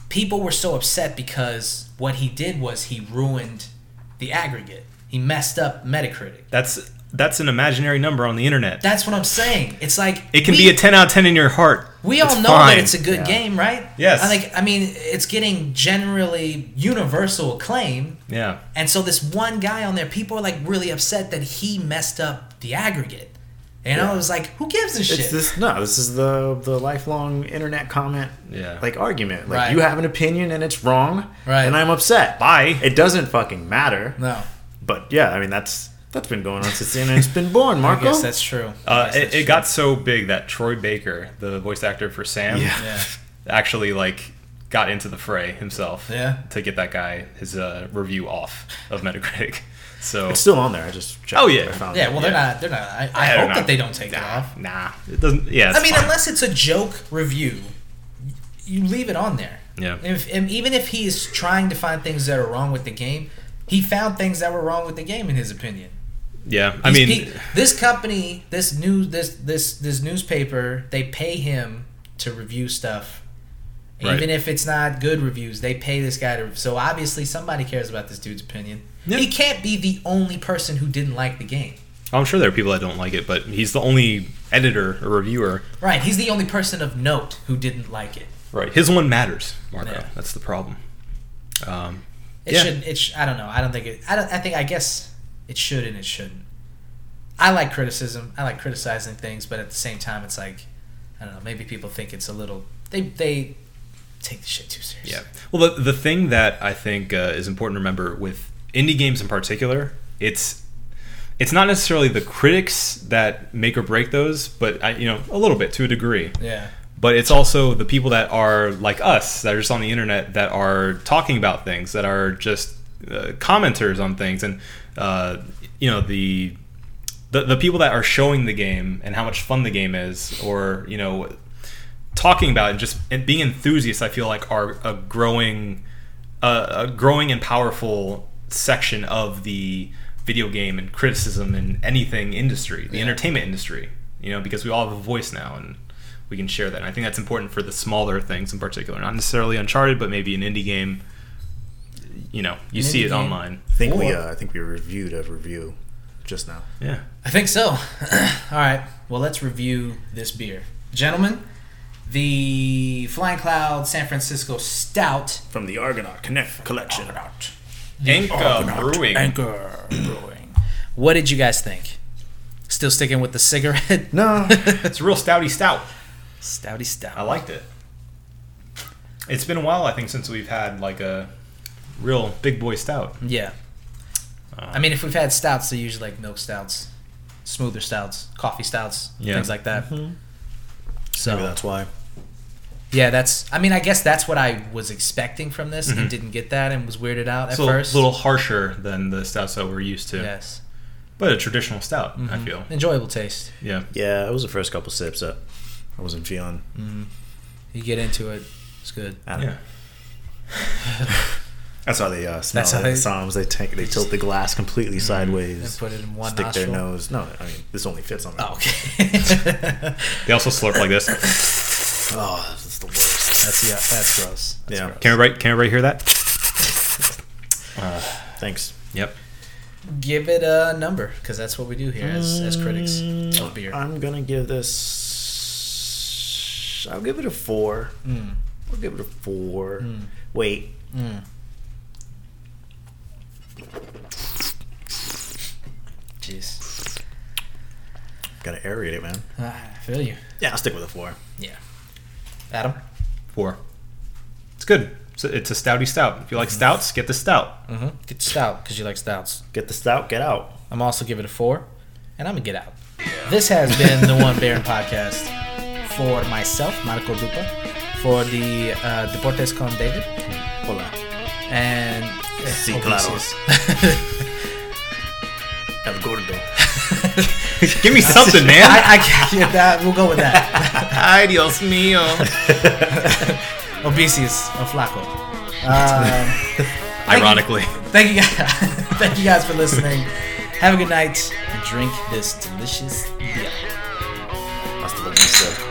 people were so upset because what he did was he ruined the aggregate. He messed up Metacritic. That's that's an imaginary number on the internet. That's what I'm saying. It's like it can we, be a 10 out of 10 in your heart. We all know fine. that it's a good Yeah. game, right? Yes. I think I mean it's getting generally universal acclaim, Yeah. and so this one guy on there, people are like really upset that he messed up the aggregate. You know, Yeah. it was like, who gives a shit? It's this no. This is the the lifelong internet comment Yeah. like argument. Like Right. you have an opinion and it's wrong, Right. And I'm upset. Bye. It doesn't fucking matter. no, But yeah, I mean that's that's been going on since the internet's been born, (laughs) I Marco. that's true. Uh, it that's it true. got so big that Troy Baker, the voice actor for Sam, Yeah. yeah. (laughs) actually like got into the fray himself. Yeah. To get that guy his uh, review off of Metacritic. So It's still on there. I just checked. Oh, yeah. I found Yeah, it. well, they're Yeah. not. They're not. I, I Yeah, hope not- that they don't take it off. Nah, it doesn't. Yeah, it's I mean, fine. unless it's a joke review, you leave it on there. Yeah. If, and even if he is trying to find things that are wrong with the game, he found things that were wrong with the game in his opinion. yeah, I These mean, pe- this company, this news, this this this newspaper, they pay him to review stuff. Right. Even if it's not good reviews, they pay this guy to. So obviously, somebody cares about this dude's opinion. Yeah. He can't be the only person who didn't like the game. I'm sure there are people that don't like it, but he's the only editor or reviewer. Right, he's the only person of note who didn't like it. Right. His one matters, Marco. Yeah. That's the problem. Um, It Yeah. should. It. Sh- I don't know. I don't think it. I don't. I think. I guess it should and it shouldn't. I like criticism. I like criticizing things, but at the same time, it's like I don't know. Maybe people think it's a little. They they take the shit too seriously. Yeah. Well, the, the thing that I think uh, is important to remember with indie games in particular, it's it's not necessarily the critics that make or break those, but I, you know, a little bit to a degree. Yeah. But it's also the people that are like us that are just on the internet that are talking about things that are just uh, commenters on things and uh, you know the, the the people that are showing the game and how much fun the game is or you know talking about it and just and being enthusiasts i feel like are a growing uh, a growing and powerful section of the video game and criticism and anything industry the Yeah. entertainment industry you know because we all have a voice now and we can share that and i think that's important for the smaller things in particular not necessarily uncharted but maybe an indie game you know you An see it game. online I think we uh, I think we reviewed a review just now. yeah I think so. (clears throat) All right. Well, let's review this beer, gentlemen. The Flying Cloud San Francisco Stout. From the Argonaut Connect collection. Anchor Brewing. Anchor Brewing. What did you guys think? Still sticking with the cigarette? No. (laughs) it's a real stouty stout Stouty stout. I liked it. It's been a while, I think, since we've had like a real big boy stout. Yeah. Uh, I mean, if we've had stouts, they're usually like milk stouts, smoother stouts, coffee stouts, Yeah. things like that. So Maybe that's why. Yeah, that's. I mean, I guess that's what I was expecting from this, and Mhm. didn't get that, and was weirded out at it's a first. little harsher than the stouts that we're used to, yes, but a traditional stout. I Mhm. feel. enjoyable taste. Yeah. Yeah, it was the first couple sips that I wasn't feeling. Mm. You get into it, it's good. I don't Yeah. know. (laughs) That's how they uh, smell That's how they- the somms. They take they tilt the glass completely sideways. And put it in one stick nostril. their nose. No, I mean this only fits on. Oh, okay. (laughs) They also slurp like this. (laughs) Oh, this the worst. that's yeah. That's gross. That's Yeah. gross. Can everybody, can everybody hear that? (laughs) Uh, Thanks. Yep. Give it a number because that's what we do here as, as critics of beer. I'm gonna give this. I'll give it a four. Mm. I'll give it a four. Mm. Wait, Mm. Jeez. gotta aerate it, man. Ah, I feel you. Yeah, I'll stick with a four. Yeah. Adam? Four. It's good. It's a, it's a stouty stout. If you like stouts, get the stout. Mm-hmm. Get stout because you like stouts. Get the stout. Get out. I'm also giving it a four, and I'm gonna get out. This has been the One Baron podcast for myself, Marco Dupa, for the uh, Deportes con David, Hola. and eh, Sí, Obesius. (laughs) (laughs) El gordo. (laughs) Give me something, man. I, I can't get that. We'll go with that. (laughs) Ay, Dios mío. (laughs) Obesius or Flaco. Um, Ironically. thank you guys. thank you guys for listening. Have a good night drink this delicious beer. Hasta la vista.